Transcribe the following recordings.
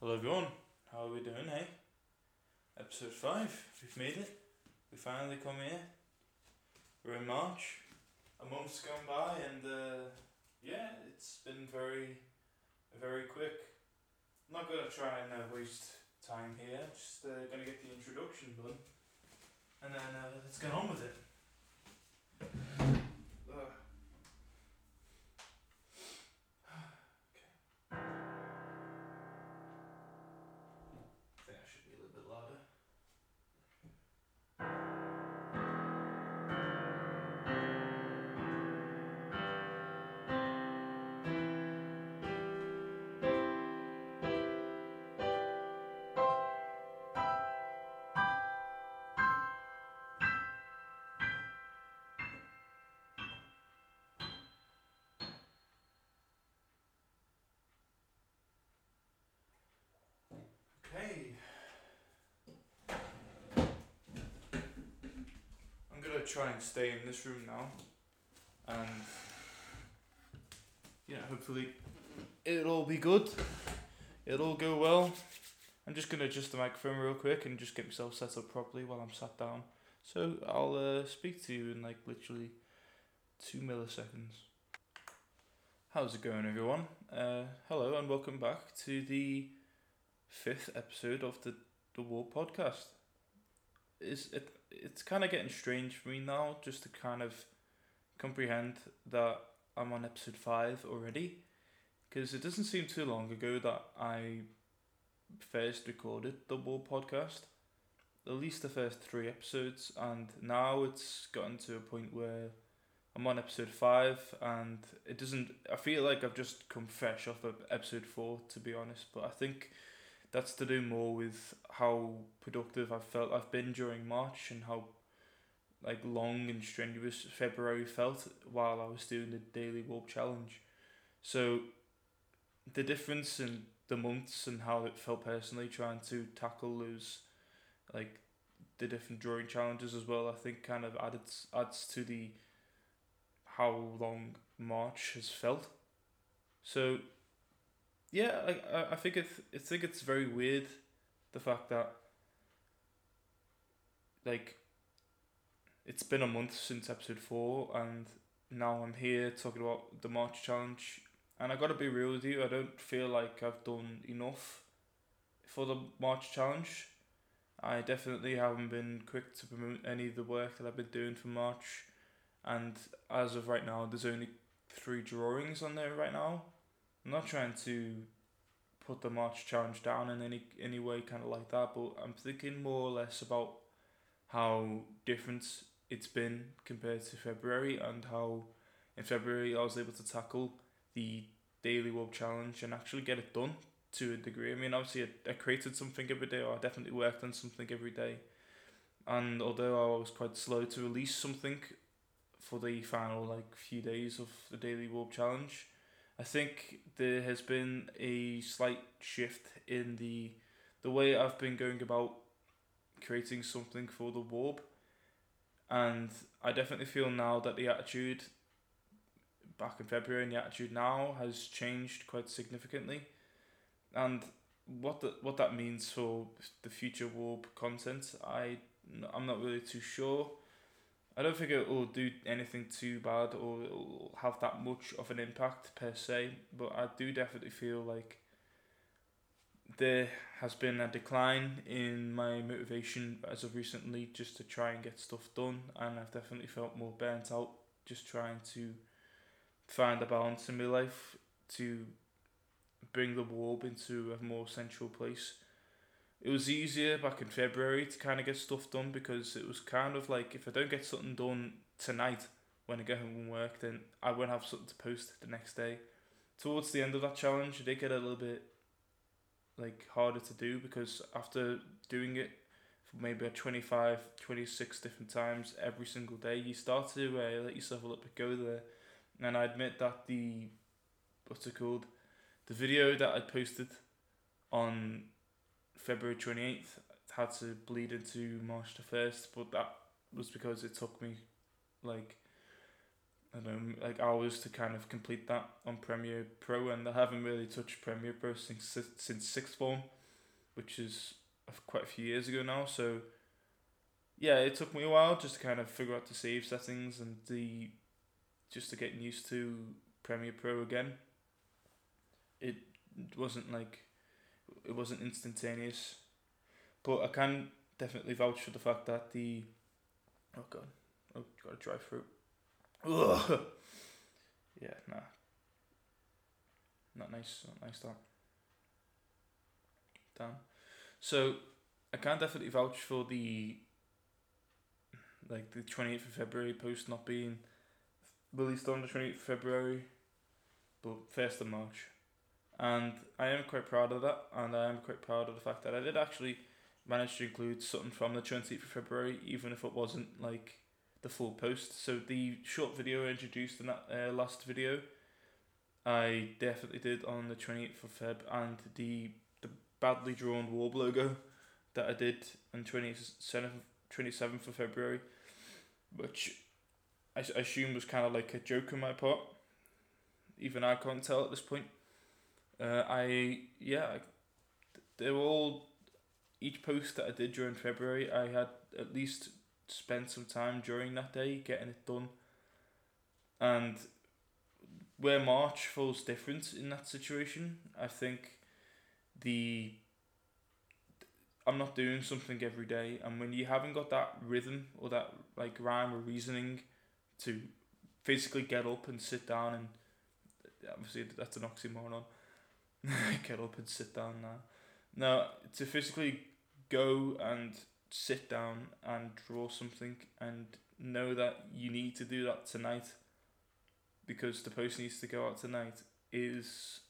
Hello everyone, how are we doing, hey? Episode 5, we've made it. We finally come here. We're in March. A month's gone by and uh, yeah, it's been very, very quick. I'm not gonna try and uh, waste time here, just uh, gonna get the introduction done. And then uh, let's get on with it. Try and stay in this room now, and yeah, hopefully it'll all be good. It'll all go well. I'm just gonna adjust the microphone real quick and just get myself set up properly while I'm sat down. So I'll uh, speak to you in like literally two milliseconds. How's it going, everyone? Uh, hello and welcome back to the fifth episode of the the Worb podcast. Is it? It's kind of getting strange for me now, just to kind of comprehend that I'm on episode five already, because it doesn't seem too long ago that I first recorded the Worb podcast. At least the first three episodes, and now it's gotten to a point where I'm on episode five, and it doesn't. I feel like I've just come fresh off of episode four, to be honest. But I think that's to do more with how productive I've felt I've been during March and how like long and strenuous February felt while I was doing the daily Worb challenge. So the difference in the months and how it felt personally trying to tackle those like the different drawing challenges as well, I think kind of added adds to the how long March has felt. So yeah, I, I think it's I think it's very weird the fact that like it's been a month since episode four and now I'm here talking about the March challenge and I gotta be real with you, I don't feel like I've done enough for the March challenge. I definitely haven't been quick to promote any of the work that I've been doing for March and as of right now there's only three drawings on there right now. I'm not trying to put the March challenge down in any any way kind of like that, but I'm thinking more or less about how different it's been compared to February and how in February I was able to tackle the daily Worb challenge and actually get it done to a degree. I mean, obviously I, I created something every day, or I definitely worked on something every day. And although I was quite slow to release something for the final like few days of the daily Worb challenge, I think there has been a slight shift in the the way I've been going about creating something for the Worb. And I definitely feel now that the attitude back in February and the attitude now has changed quite significantly. And what the, what that means for the future Worb content I I'm not really too sure I don't think it will do anything too bad or it will have that much of an impact per se, but I do definitely feel like there has been a decline in my motivation as of recently just to try and get stuff done, and I've definitely felt more burnt out just trying to find a balance in my life to bring the Worb into a more central place it was easier back in February to kind of get stuff done because it was kind of like if I don't get something done tonight when I get home from work, then I won't have something to post the next day. Towards the end of that challenge, it did get a little bit like harder to do because after doing it for maybe a 25, 26 different times every single day, you start to uh, let yourself a little bit go there. And I admit that the what's it called, the video that I posted on February 28th had to bleed into March the 1st, but that was because it took me like I don't know, like hours to kind of complete that on Premiere Pro, and I haven't really touched Premiere Pro since since sixth form, which is quite a few years ago now. So, yeah, it took me a while just to kind of figure out the save settings and the just to get used to Premiere Pro again. It wasn't like it wasn't instantaneous, but I can definitely vouch for the fact that the oh god, oh got a dry throat. Ugh. Yeah, nah. Not nice, not nice that. Damn. So I can definitely vouch for the like the twenty eighth of February post not being released on the twenty eighth of February, but first of March, and I am quite proud of that, and I am quite proud of the fact that I did actually manage to include something from the twenty eighth of February, even if it wasn't like the full post. So the short video I introduced in that uh, last video, I definitely did on the twenty eighth of Feb, and the the badly drawn Worb logo that I did on 27th, 27th of February, which I, I assume was kind of like a joke on my part. Even I can't tell at this point. Uh, I yeah, they were all each post that I did during February. I had at least spent some time during that day getting it done. And where March falls different in that situation, I think the I'm not doing something every day, and when you haven't got that rhythm or that like rhyme or reasoning to physically get up and sit down, and obviously that's an oxymoron. get up and sit down now. Now to physically go and sit down and draw something and know that you need to do that tonight because the post needs to go out tonight is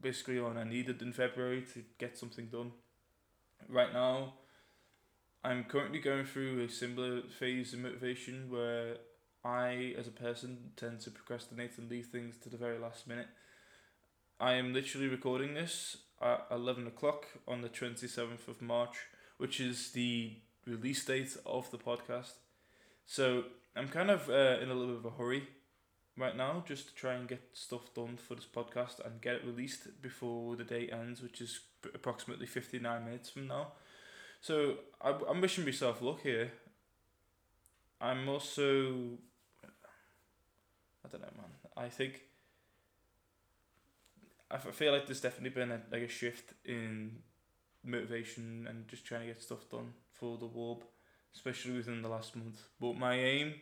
basically on I needed in February to get something done. Right now, I'm currently going through a similar phase of motivation where I, as a person, tend to procrastinate and leave things to the very last minute. I am literally recording this at 11 o'clock on the 27th of March, which is the release date of the podcast. So I'm kind of uh, in a little bit of a hurry right now just to try and get stuff done for this podcast and get it released before the day ends, which is approximately 59 minutes from now. So I, I'm wishing myself luck here. I'm also. I don't know, man. I think I feel like there's definitely been a, like a shift in motivation and just trying to get stuff done for the Worb, especially within the last month. But my aim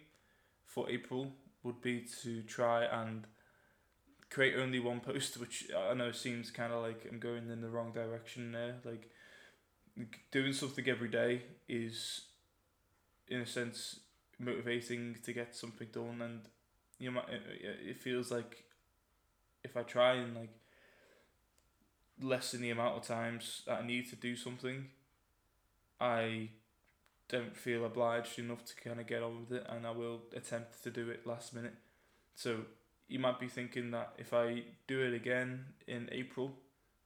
for April would be to try and create only one post, which I know seems kind of like I'm going in the wrong direction there. Like doing something every day is, in a sense, motivating to get something done, and you know, it feels like if I try and like lessen the amount of times that I need to do something, I don't feel obliged enough to kind of get on with it, and I will attempt to do it last minute. So you might be thinking that if I do it again in April,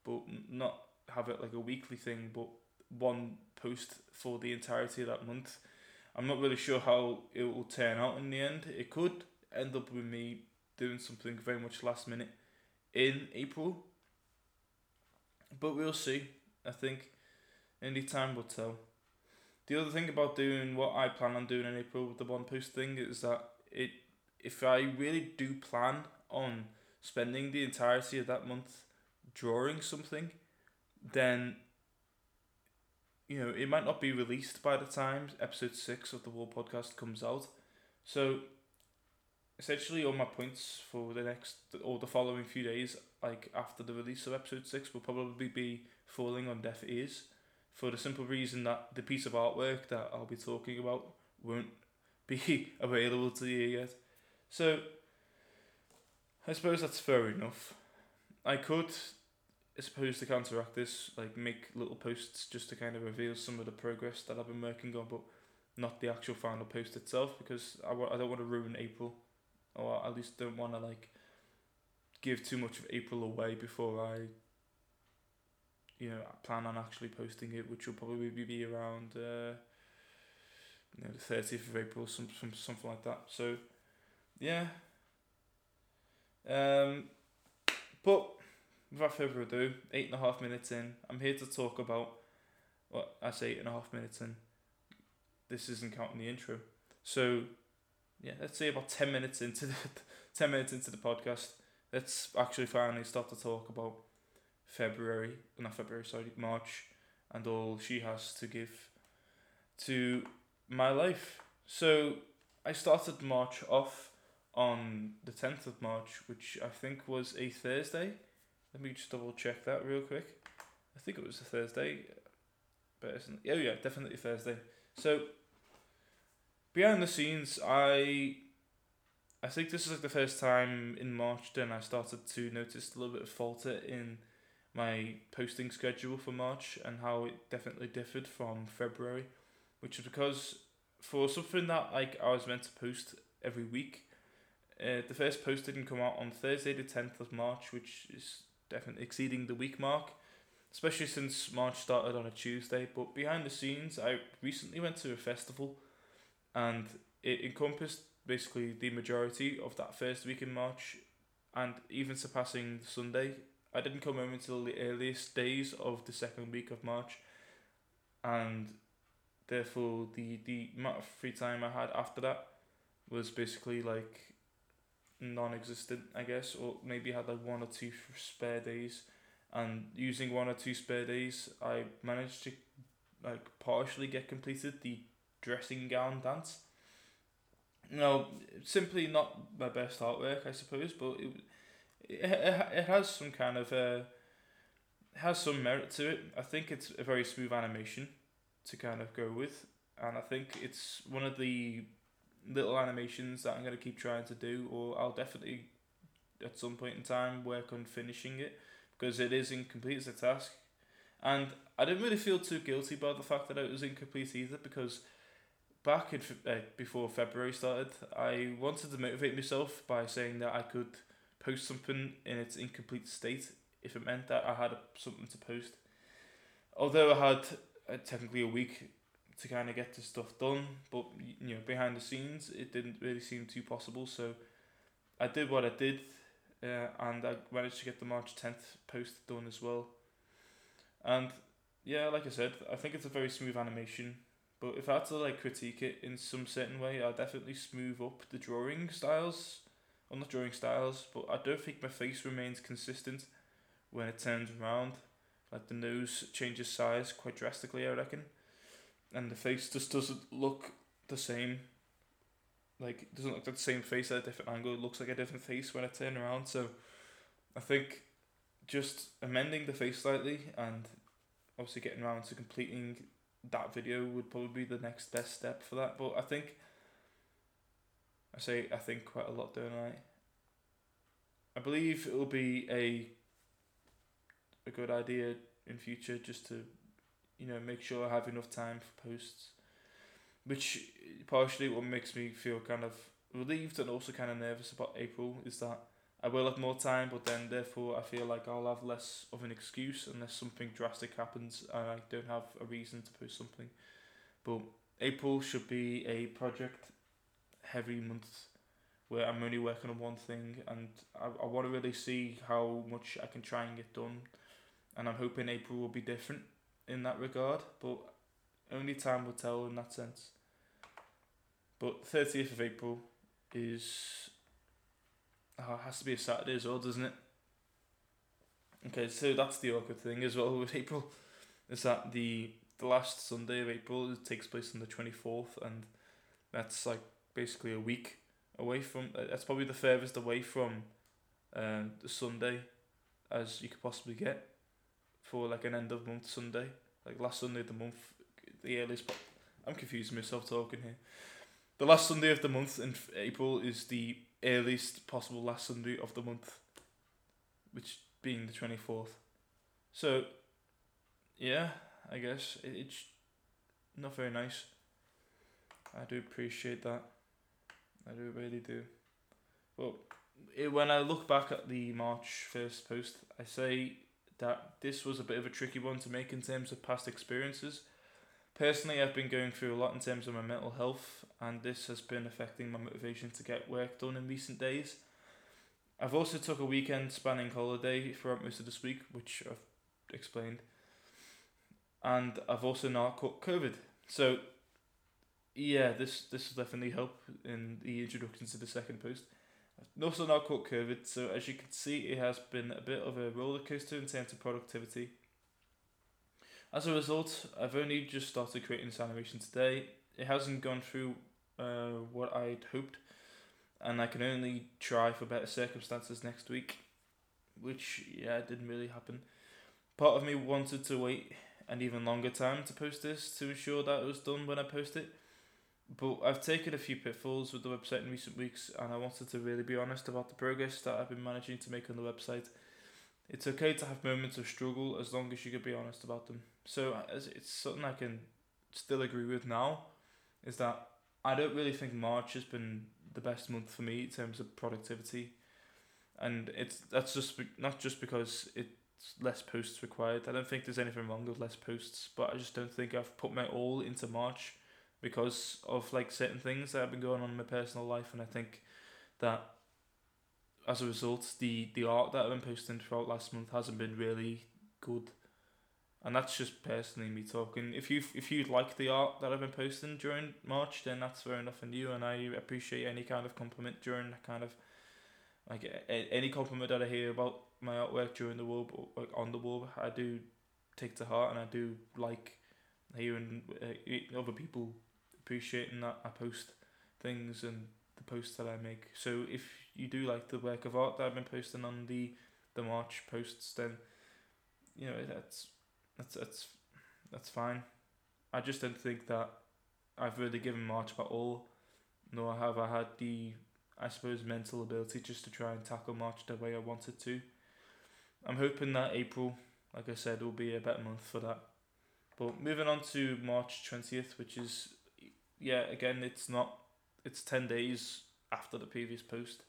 but not have it like a weekly thing, but one post for the entirety of that month, I'm not really sure how it will turn out in the end. It could end up with me doing something very much last minute in April, but we'll see. I think any time will tell. The other thing about doing what I plan on doing in April with the one post thing is that it if I really do plan on spending the entirety of that month drawing something, then you know it might not be released by the time episode six of the Worb podcast comes out. So essentially all my points for the next or the following few days, like after the release of episode six, will probably be falling on deaf ears for the simple reason that the piece of artwork that I'll be talking about won't be available to you yet. So I suppose that's fair enough. I could, I suppose, to counteract this, like make little posts just to kind of reveal some of the progress that I've been working on, but not the actual final post itself because I, I don't want to ruin April, or at least don't want to like give too much of April away before I you know, plan on actually posting it, which will probably be around uh, you know the thirtieth of April, some, some something like that. So yeah. Um, but without further ado, eight and a half minutes in, I'm here to talk about. Well, I say eight and a half minutes in. This isn't counting the intro. So, yeah, let's say about ten minutes into the ten minutes into the podcast, let's actually finally start to talk about February, not February, sorry, March, and all she has to give to my life. So I started March off on the 10th of March, which I think was a Thursday. Let me just double check that real quick. I think it was a Thursday. But oh yeah, definitely Thursday. So behind the scenes, I I think this is like the first time in March then I started to notice a little bit of falter in my posting schedule for March and how it definitely differed from February, which is because for something that like I was meant to post every week, uh, the first post didn't come out on Thursday the tenth of March, which is definitely exceeding the week mark, especially since March started on a Tuesday. But behind the scenes, I recently went to a festival, and it encompassed basically the majority of that first week in March, and even surpassing Sunday. I didn't come home until the earliest days of the second week of March, and therefore the the amount of free time I had after that was basically like non-existent, I guess, or maybe had like one or two spare days, and using one or two spare days, I managed to like partially get completed the dressing gown dance. No, simply not my best artwork, I suppose, but it it, it, has some kind of uh, has some merit to it. I think it's a very smooth animation to kind of go with, and I think it's one of the little animations that I'm gonna keep trying to do, or I'll definitely at some point in time work on finishing it because it is incomplete as a task, and I didn't really feel too guilty about the fact that it was incomplete either because back in uh, before February started, I wanted to motivate myself by saying that I could post something in its incomplete state if it meant that I had something to post. Although I had uh, technically a week to kind of get the stuff done, but you know behind the scenes it didn't really seem too possible. So I did what I did, uh, and I managed to get the March tenth post done as well. And yeah, like I said, I think it's a very smooth animation. But if I had to like critique it in some certain way, I'll definitely smooth up the drawing styles. Well, not drawing styles, but I don't think my face remains consistent when it turns around. Like the nose changes size quite drastically, I reckon and the face just doesn't look the same. Like it doesn't look like the same face at a different angle. It looks like a different face when I turn around. So I think just amending the face slightly and obviously getting around to completing that video would probably be the next best step for that. But I think I say I think quite a lot, don't I? I believe it will be a a good idea in future just to you know, make sure I have enough time for posts, which partially what makes me feel kind of relieved and also kind of nervous about April is that I will have more time, but then therefore I feel like I'll have less of an excuse unless something drastic happens and I don't have a reason to post something. But April should be a project heavy month where I'm only working on one thing and I, I want to really see how much I can try and get done. And I'm hoping April will be different in that regard, but only time will tell in that sense. But 30th of April is. Oh, it has to be a Saturday as well, doesn't it? Okay, so that's the awkward thing as well with April. Is that the the last Sunday of April it takes place on the 24th, and that's like basically a week away from. Uh, that's probably the furthest away from um, the Sunday as you could possibly get for like an end of month Sunday, like last Sunday of the month, the earliest. I'm confusing myself talking here. The last Sunday of the month in April is the earliest possible last Sunday of the month, which being the twenty fourth. So, yeah, I guess it, it's not very nice. I do appreciate that. I do really do. Well, it, when I look back at the March first post, I say that this was a bit of a tricky one to make in terms of past experiences. Personally, I've been going through a lot in terms of my mental health, and this has been affecting my motivation to get work done in recent days. I've also took a weekend spanning holiday throughout most of this week, which I've explained, and I've also not caught COVID. So, yeah, this this will definitely help in the introduction to the second post. I've also not caught COVID, so as you can see, it has been a bit of a roller coaster in terms of productivity. As a result, I've only just started creating this animation today. It hasn't gone through uh, what I'd hoped, and I can only try for better circumstances next week, which, yeah, didn't really happen. Part of me wanted to wait an even longer time to post this to ensure that it was done when I post it. But I've taken a few pitfalls with the website in recent weeks, and I wanted to really be honest about the progress that I've been managing to make on the website. It's okay to have moments of struggle as long as you can be honest about them. So it's something I can still agree with now, is that I don't really think March has been the best month for me in terms of productivity, and it's that's just not just because it's less posts required. I don't think there's anything wrong with less posts, but I just don't think I've put my all into March because of like certain things that have been going on in my personal life, and I think that as a result, the the art that I've been posting throughout last month hasn't been really good, and that's just personally me talking. If you if you like the art that I've been posting during March, then that's fair enough in you, and I appreciate any kind of compliment during that kind of like any compliment that I hear about my artwork during the Worb, like on the Worb, I do take to heart, and I do like hearing uh, other people appreciating that I post things and the posts that I make. So if you do like the work of art that I've been posting on the the March posts, then you know that's that's that's that's fine. I just don't think that I've really given March my all, nor have I had the I suppose mental ability just to try and tackle March the way I wanted to. I'm hoping that April, like I said, will be a better month for that. But moving on to March twentieth, which is yeah, again, it's not. It's ten days after the previous post,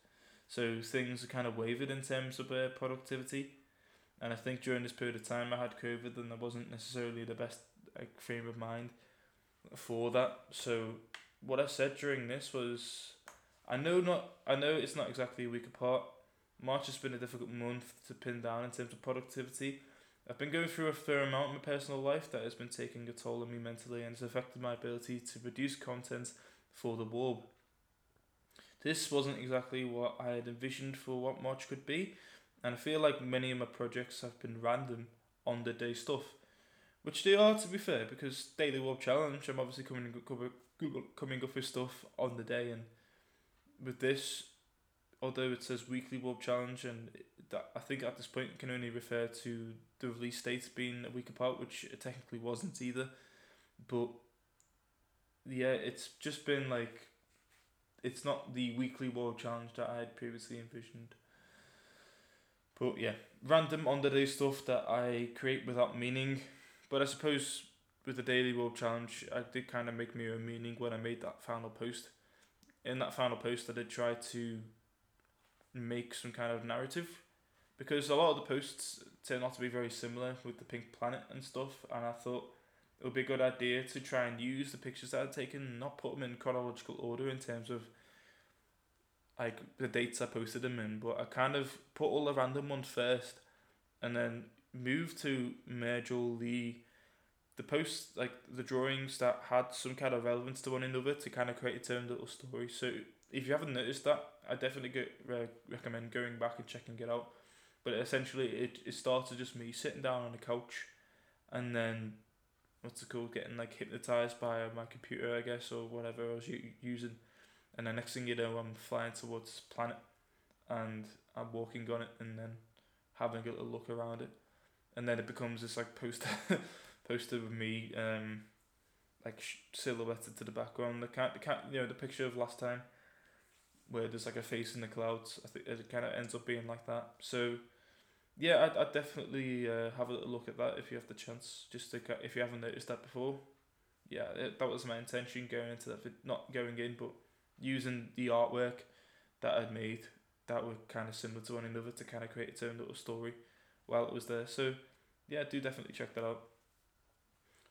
so things are kind of wavered in terms of uh, productivity. And I think during this period of time, I had COVID, and I wasn't necessarily the best like frame of mind for that. So what I said during this was, I know not. I know it's not exactly a week apart. March has been a difficult month to pin down in terms of productivity I've been going through a fair amount in my personal life that has been taking a toll on me mentally and has affected my ability to produce content for the Worb. This wasn't exactly what I had envisioned for what March could be, and I feel like many of my projects have been random on the day stuff, which they are to be fair, because Daily Worb Challenge, I'm obviously coming coming up with stuff on the day, and with this, although it says weekly Worb Challenge, and that I think at this point can only refer to the release dates being a week apart, which it technically wasn't either. But yeah, it's just been like it's not the weekly Worb challenge that I had previously envisioned. But yeah, random on the day stuff that I create without meaning. But I suppose with the daily Worb challenge, I did kind of make me a meaning when I made that final post. In that final post, I did try to make some kind of narrative because a lot of the posts turn out to be very similar with the pink planet and stuff, and I thought it would be a good idea to try and use the pictures that I'd taken, not put them in chronological order in terms of like the dates I posted them in, but I kind of put all the random ones first, and then moved to merge all the the posts like the drawings that had some kind of relevance to one another to kind of create its own little story. So if you haven't noticed that, I definitely go, re- recommend going back and checking it out. But essentially, it, it started just me sitting down on a couch, and then what's it called, getting like hypnotized by my computer, I guess, or whatever I was u- using. And the next thing you know, I'm flying towards planet, and I'm walking on it, and then having a little look around it, and then it becomes this like poster, poster of me, um, like silhouetted to the background. The cat, the cat, you know, the picture of last time, where there's like a face in the clouds. I think it kind of ends up being like that. So yeah, I'd, I'd definitely uh, have a little look at that if you have the chance. Just to if you haven't noticed that before, yeah, it, that was my intention going into that. Not going in, but using the artwork that I'd made that were kind of similar to one another to kind of create its own little story while it was there. So yeah, do definitely check that out.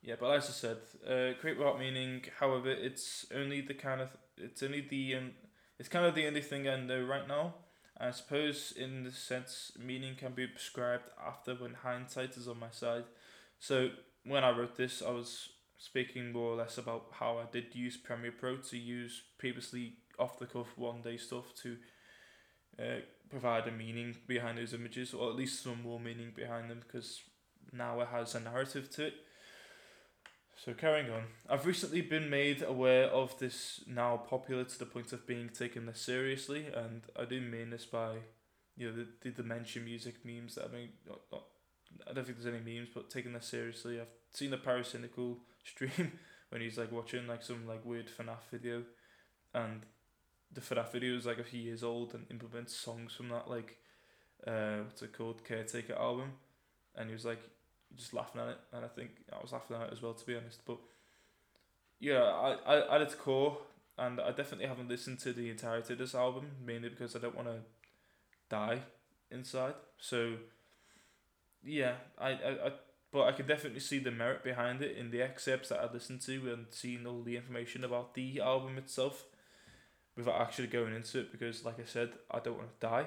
yeah, but as I said, uh, create without meaning. However, it's only the kind of it's only the um, it's kind of the only thing I know right now. I suppose in the sense meaning can be prescribed after when hindsight is on my side. So when I wrote this, I was speaking more or less about how I did use Premiere Pro to use previously off the cuff one day stuff to uh, provide a meaning behind those images, or at least some more meaning behind them, because now it has a narrative to it. So carrying on, I've recently been made aware of this now popular to the point of being taken this seriously, and I do mean this by, you know, the, the dementia music memes that I mean, not, not, I don't think there's any memes, but taking this seriously. I've seen the Paracynical stream when he's like watching like some like weird FNAF video, and the FNAF video is like a few years old and implements songs from that like, uh, what's it called, Caretaker album, and he was like, just laughing at it, and I think I was laughing at it as well, to be honest. But yeah, I, I at its core, and I definitely haven't listened to the entirety of this album, mainly because I don't want to die inside. So yeah, I, I, I but I can definitely see the merit behind it in the excerpts that I listened to and seeing all the information about the album itself without actually going into it because like I said, I don't want to die.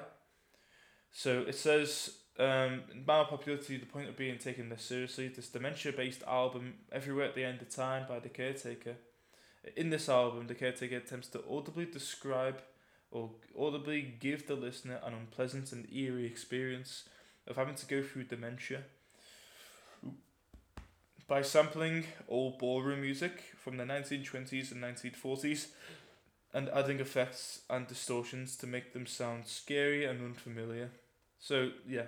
So it says um, my popularity, the point of being taken this seriously, this dementia based album, Everywhere at the End of Time by The Caretaker. In this album, The Caretaker attempts to audibly describe or audibly give the listener an unpleasant and eerie experience of having to go through dementia. By sampling old ballroom music from the 1920s and 1940s and adding effects and distortions to make them sound scary and unfamiliar. So, yeah,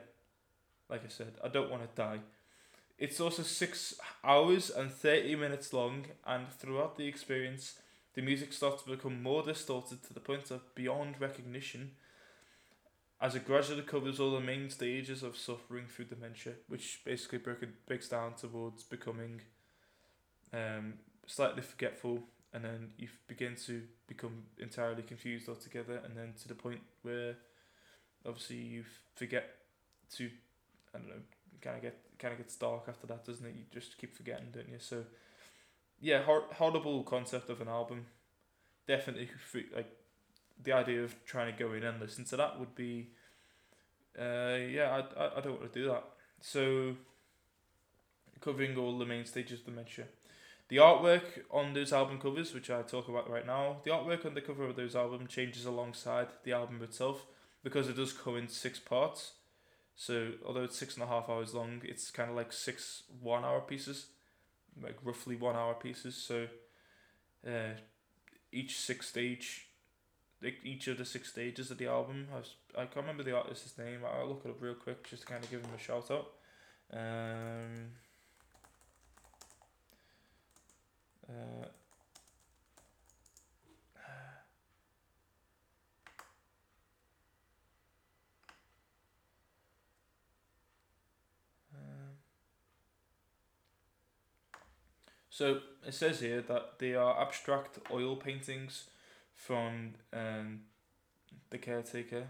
like I said, I don't want to die. It's also six hours and 30 minutes long, and throughout the experience, the music starts to become more distorted to the point of beyond recognition as it gradually covers all the main stages of suffering through dementia, which basically break, breaks down towards becoming um, slightly forgetful, and then you begin to become entirely confused altogether, and then to the point where obviously you forget to I don't know, kind of get kind of gets dark after that, doesn't it? You just keep forgetting, don't you? So, yeah, hor- horrible concept of an album. Definitely, like the idea of trying to go in and listen to that would be, uh, yeah, I, I, I don't want to do that. So, covering all the main stages of dementia. The artwork on those album covers, which I talk about right now, the artwork on the cover of those album changes alongside the album itself because it does come in six parts. So although it's six and a half hours long, it's kind of like six one hour pieces, like roughly one hour pieces. So uh, each six stage, like each of the six stages of the album, I, was, I can't remember the artist's name. I'll look it up real quick just to kind of give him a shout out. Um, uh, So it says here that they are abstract oil paintings from um, the caretaker,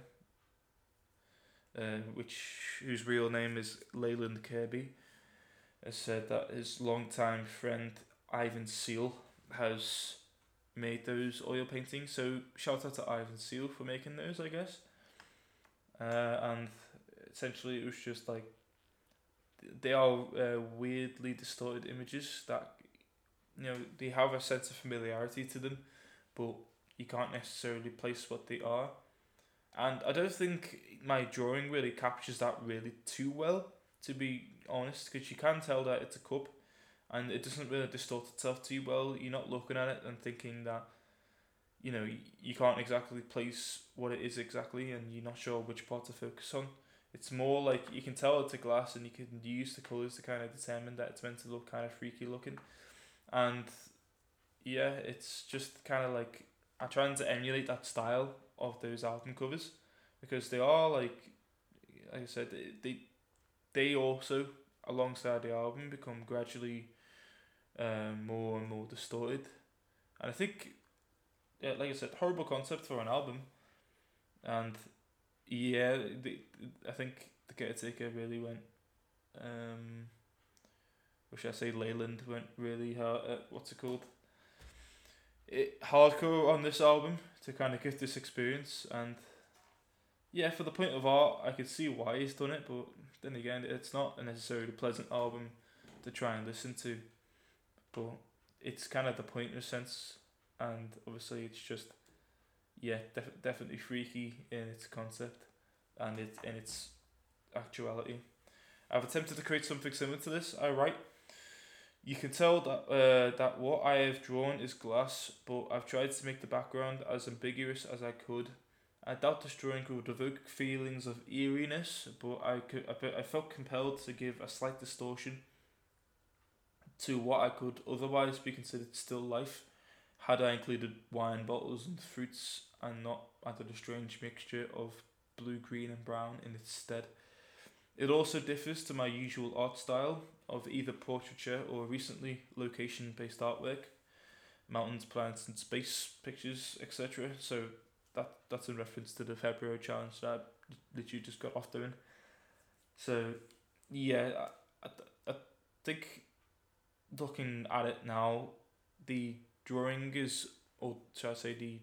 uh, which whose real name is Leyland Kirby. Has said that his longtime friend Ivan Seal has made those oil paintings. So shout out to Ivan Seal for making those, I guess. Uh, and essentially, it was just like they are uh, weirdly distorted images that you know they have a sense of familiarity to them, but you can't necessarily place what they are. And I don't think my drawing really captures that really too well, to be honest, because you can tell that it's a cup, and it doesn't really distort itself too well. You're not looking at it and thinking that, you know, you can't exactly place what it is exactly, and you're not sure which part to focus on. It's more like you can tell it's a glass, and you can use the colors to kind of determine that it's meant to look kind of freaky looking and yeah, it's just kind of like I'm trying to emulate that style of those album covers because they are like, like I said, they they also alongside the album become gradually um, more and more distorted, and I think, yeah, like I said, horrible concept for an album, and yeah, they, I think the Caretaker really went. Um, or should I say Leyland went really hard. at what's it called? It hardcore on this album to kind of get this experience and yeah, for the point of art, I could see why he's done it, but then again, it's not a necessarily pleasant album to try and listen to. But it's kind of the point in a sense, and obviously it's just yeah, def- definitely freaky in its concept and it in its actuality. I've attempted to create something similar to this. I write. You can tell that uh, that what I have drawn is glass, but I've tried to make the background as ambiguous as I could. I doubt this drawing would evoke feelings of eeriness, but I could I felt compelled to give a slight distortion to what I could otherwise be considered still life, had I included wine bottles and fruits and not added a strange mixture of blue, green, and brown in its stead. It also differs to my usual art style of either portraiture or recently location based artwork, mountains, plants, and space pictures, etc. So that that's in reference to the February challenge that I literally just got off doing. So yeah, I, I, I think looking at it now, the drawing is, or should I say, the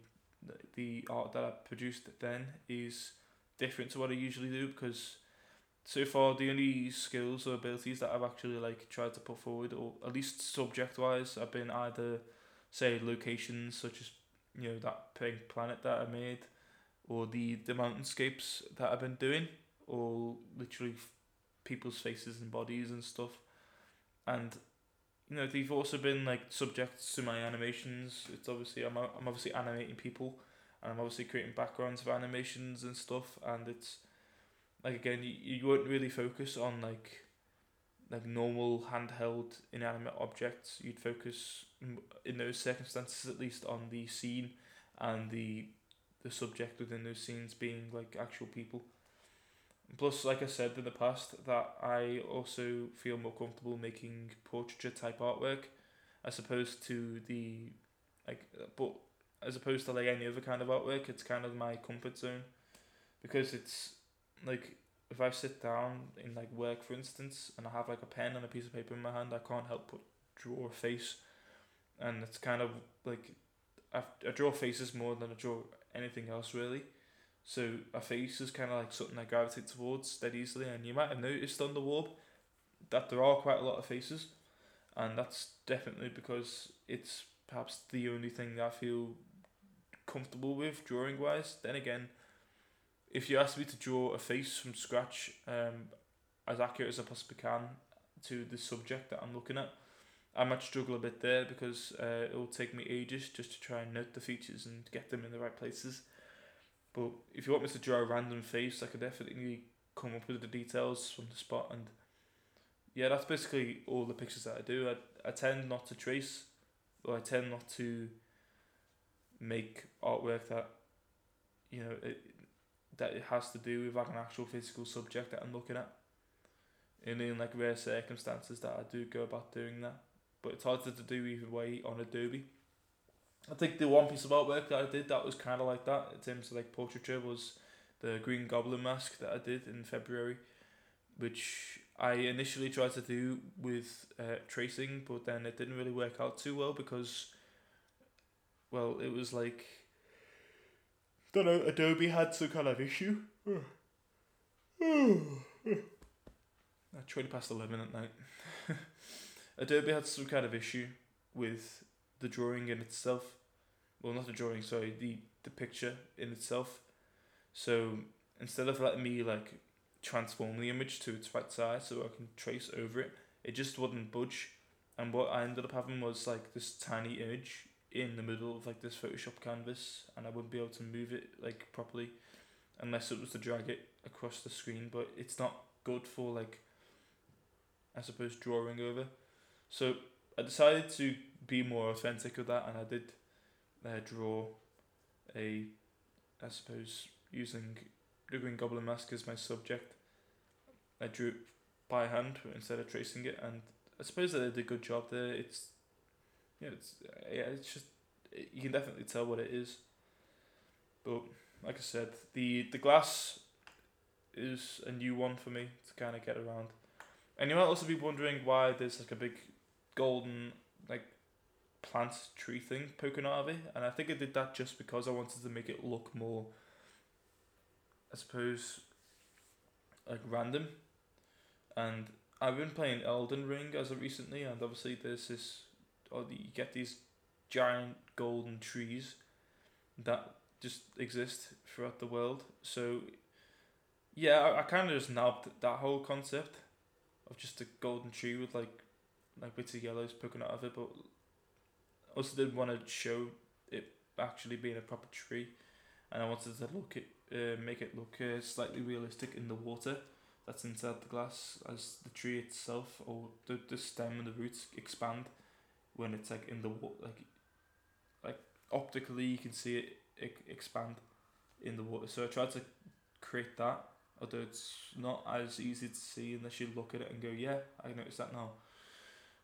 the art that I produced then is different to what I usually do because so far the only skills or abilities that I've actually like tried to put forward or at least subject wise have been either say locations such as you know that pink planet that I made or the the mountainscapes that I've been doing or literally people's faces and bodies and stuff. And you know they've also been like subjects to my animations. It's obviously I'm, I'm obviously animating people and I'm obviously creating backgrounds for animations and stuff and it's like again you, you won't really focus on like like normal handheld inanimate objects. You'd focus in those circumstances at least on the scene and the the subject within those scenes being like actual people. Plus, like I said in the past, that I also feel more comfortable making portraiture type artwork, as opposed to the, like, but as opposed to like any other kind of artwork, it's kind of my comfort zone, because it's like if I sit down in like work for instance, and I have like a pen and a piece of paper in my hand, I can't help but draw a face, and it's kind of like I, I draw faces more than I draw anything else really. So a face is kind of like something I gravitate towards that easily, and you might have noticed on the wall that there are quite a lot of faces, and that's definitely because it's perhaps the only thing that I feel comfortable with drawing wise. Then again, if you ask me to draw a face from scratch, um, as accurate as I possibly can to the subject that I'm looking at, I might struggle a bit there because uh, it will take me ages just to try and note the features and get them in the right places. But if you want me to draw a random face, I could definitely come up with the details from the spot. And yeah, that's basically all the pictures that I do. I, I tend not to trace, or I tend not to make artwork that, you know, it, that it has to do with like an actual physical subject that I'm looking at. And in like rare circumstances that I do go about doing that. But it's harder to do either way on Adobe. I think the one piece of artwork that I did that was kind of like that in terms of like portraiture was the Green Goblin mask that I did in February, which I initially tried to do with uh, tracing, but then it didn't really work out too well because, well, it was like, don't know, Adobe had some kind of issue. Twenty past eleven at night. Adobe had some kind of issue with the drawing in itself. Well, not the drawing, sorry, the the picture in itself. So instead of letting me like transform the image to its right size so I can trace over it, it just wouldn't budge. And what I ended up having was like this tiny image in the middle of like this Photoshop canvas, and I wouldn't be able to move it like properly unless it was to drag it across the screen. But it's not good for like I suppose drawing over. So I decided to be more authentic with that, and I did uh, draw a, I suppose, using the Green Goblin mask as my subject. I drew it by hand instead of tracing it, and I suppose I did a good job there. It's, yeah, it's yeah, it's just you can definitely tell what it is. But like I said, the the glass is a new one for me to kind of get around. And you might also be wondering why there's like a big golden like plant tree thing poking out of it, and I think I did that just because I wanted to make it look more, I suppose, like random. And I've been playing Elden Ring as of recently, and obviously there's this, or you get these giant golden trees that just exist throughout the world. So, yeah, I, I kind of just nabbed that whole concept of just a golden tree with like like bits of yellows poking out of it, but also didn't want to show it actually being a proper tree, and I wanted to look it, uh, make it look uh, slightly realistic in the water that's inside the glass as the tree itself or the, the stem and the roots expand when it's like in the water like like optically you can see it, expand in the water. So I tried to create that although it's not as easy to see unless you look at it and go yeah I noticed that now.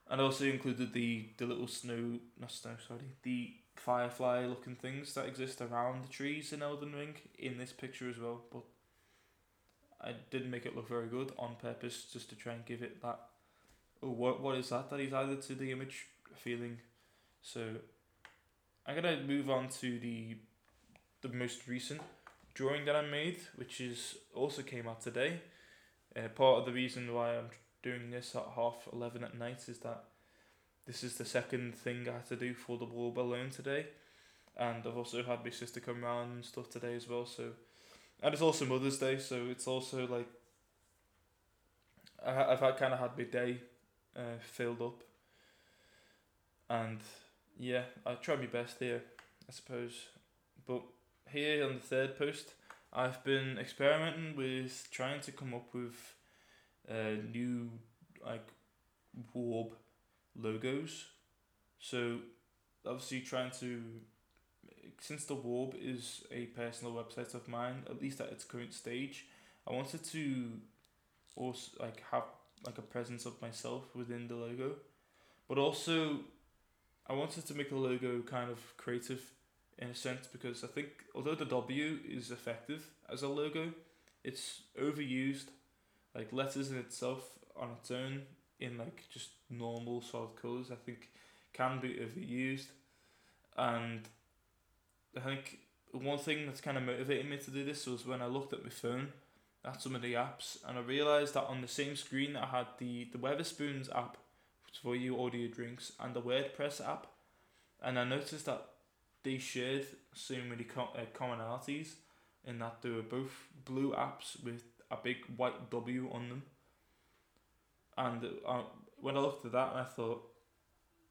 And I also included the the little snow not snow sorry the firefly looking things that exist around the trees in Elden Ring in this picture as well but I didn't make it look very good on purpose just to try and give it that oh what what is that that he's added to the image feeling. So I'm gonna move on to the the most recent drawing that I made which is also came out today. Uh, part of the reason why I'm doing this at half 11 at night is that this is the second thing I had to do for the wall alone today. And I've also had my sister come around and stuff today as well so and it's also Mother's Day, so it's also like I, I've had kind of had my day uh, filled up, and yeah, I tried my best here, I suppose. But here on the third post, I've been experimenting with trying to come up with uh, new like Worb logos. So obviously trying to since the Worb is a personal website of mine, at least at its current stage, I wanted to also like have like a presence of myself within the logo, but also I wanted to make the logo kind of creative in a sense because I think although the W is effective as a logo, it's overused. Like letters in itself on its own in like just normal solid colors, I think can be overused, and I think one thing that's kind of motivated me to do this was when I looked at my phone at some of the apps and I realised that on the same screen I had the, the Wetherspoons app for you audio drinks and the WordPress app. And I noticed that they shared so many com- uh, commonalities in that they were both blue apps with a big white W on them. And uh, when I looked at that I thought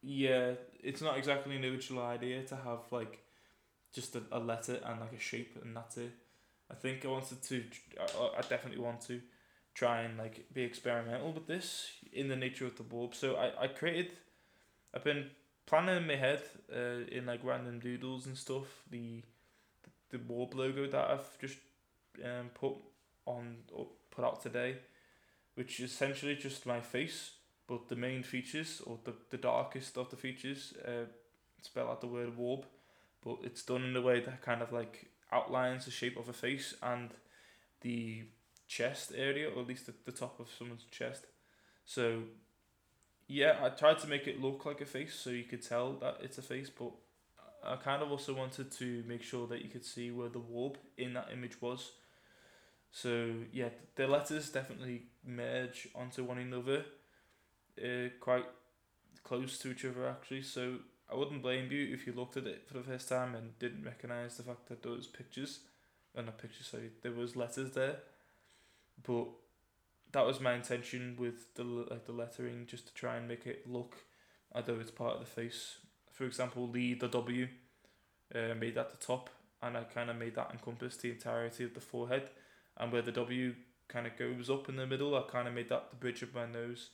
yeah it's not exactly an original idea to have like just a, a letter and like a shape and that's it. I think I wanted to, I, I definitely want to try and like be experimental with this in the nature of the Worb. So I, I created, I've been planning in my head uh, in like random doodles and stuff the the Worb logo that I've just um, put on or put out today, which is essentially just my face, but the main features or the, the darkest of the features uh, spell out the word Worb but it's done in a way that kind of like outlines the shape of a face and the chest area, or at least the, the top of someone's chest. So, yeah, I tried to make it look like a face so you could tell that it's a face, but I kind of also wanted to make sure that you could see where the Worb in that image was. So, yeah, the letters definitely merge onto one another, uh, quite close to each other actually. So, I wouldn't blame you if you looked at it for the first time and didn't recognise the fact that those pictures, or not pictures, sorry, there was letters there. But that was my intention with the like the lettering, just to try and make it look as though it's part of the face. For example, the the W, uh, made at the top, and I kind of made that encompass the entirety of the forehead, and where the W kind of goes up in the middle, I kind of made that the bridge of my nose.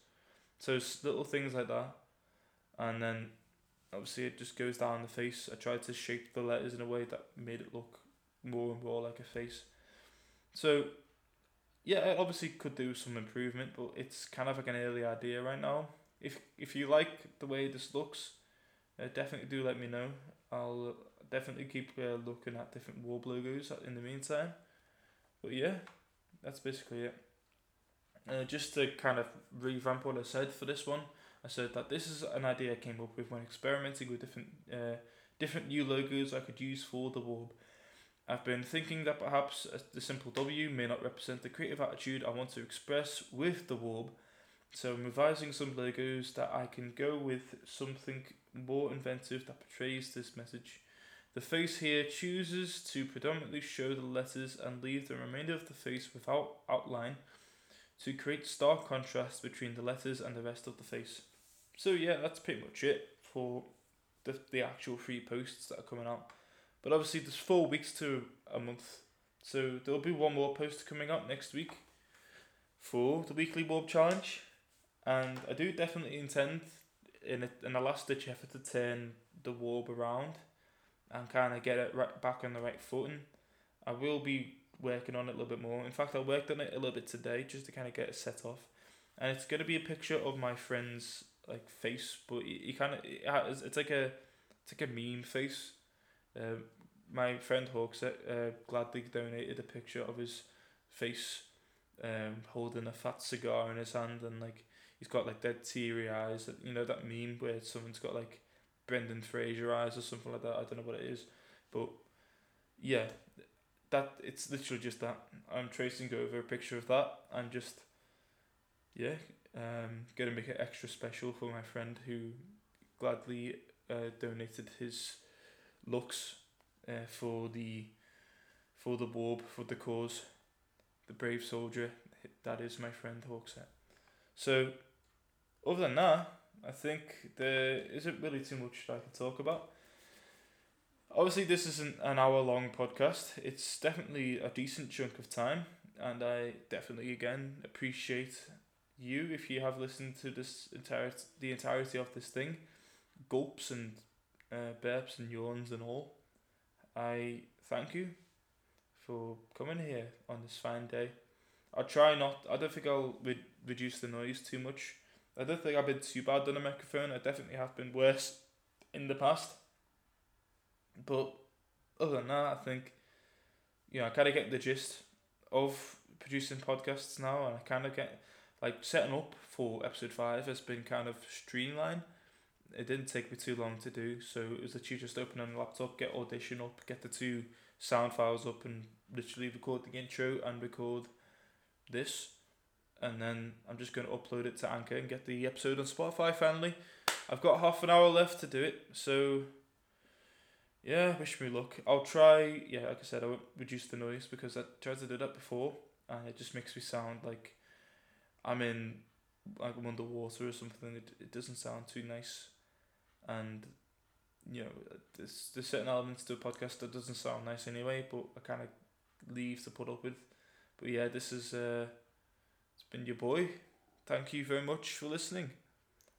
So it's little things like that, and then obviously it just goes down the face. I tried to shape the letters in a way that made it look more and more like a face. So yeah, it obviously could do some improvement, but it's kind of like an early idea right now. If if you like the way this looks, uh, definitely do let me know. I'll definitely keep uh, looking at different Worb logos in the meantime. But yeah, that's basically it. Uh, just to kind of revamp what I said for this one, I said that this is an idea I came up with when experimenting with different uh, different new logos I could use for the Worb. I've been thinking that perhaps the simple W may not represent the creative attitude I want to express with the Worb, so I'm revising some logos that I can go with something more inventive that portrays this message. The face here chooses to predominantly show the letters and leave the remainder of the face without outline to create stark contrast between the letters and the rest of the face. So yeah, that's pretty much it for the, the actual three posts that are coming out. But obviously there's four weeks to a month. So there'll be one more post coming up next week for the weekly Worb challenge. And I do definitely intend in a, in a last ditch effort to turn the Worb around and kind of get it right back on the right footing. I will be working on it a little bit more. In fact, I worked on it a little bit today just to kind of get it set off. And it's going to be a picture of my friend's like face, but he, kind of it's like a it's like a meme face. Uh, my friend Hawks uh, gladly donated a picture of his face, um, holding a fat cigar in his hand, and like he's got like dead teary eyes. that You know that meme where someone's got like Brendan Fraser eyes or something like that. I don't know what it is, but yeah, that it's literally just that. I'm tracing over a picture of that and just yeah, um, gonna make it extra special for my friend who gladly uh, donated his looks uh, for the for the Worb for the cause, the brave soldier. That is my friend Hawkset. So, other than that, I think there isn't really too much that I can talk about. Obviously, this isn't an hour long podcast. It's definitely a decent chunk of time, and I definitely again appreciate you if you have listened to this entire the entirety of this thing, gulps and uh, burps and yawns and all. I thank you for coming here on this fine day. I'll try not. I don't think I'll re- reduce the noise too much. I don't think I've been too bad on a microphone. I definitely have been worse in the past. But other than that, I think you know I kind of get the gist of producing podcasts now, and I kind of get like setting up for episode five has been kind of streamlined. It didn't take me too long to do, so it was literally just open on laptop, get audition up, get the two sound files up, and literally record the intro and record this, and then I'm just going to upload it to Anchor and get the episode on Spotify finally. I've got half an hour left to do it, so yeah, wish me luck. I'll try. Yeah, like I said, I won't reduce the noise because I tried to do that before, and it just makes me sound like I'm in like I'm underwater or something. It it doesn't sound too nice, and you know, there's there's certain elements to a podcast that doesn't sound nice anyway. But I kind of leave to put up with. But yeah, this is uh, it's been your boy. Thank you very much for listening,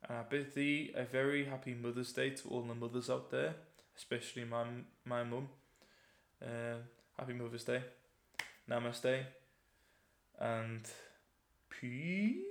and I bid thee a very happy Mother's Day to all the mothers out there, especially my my mum. Uh, happy Mother's Day, Namaste, and. Peace.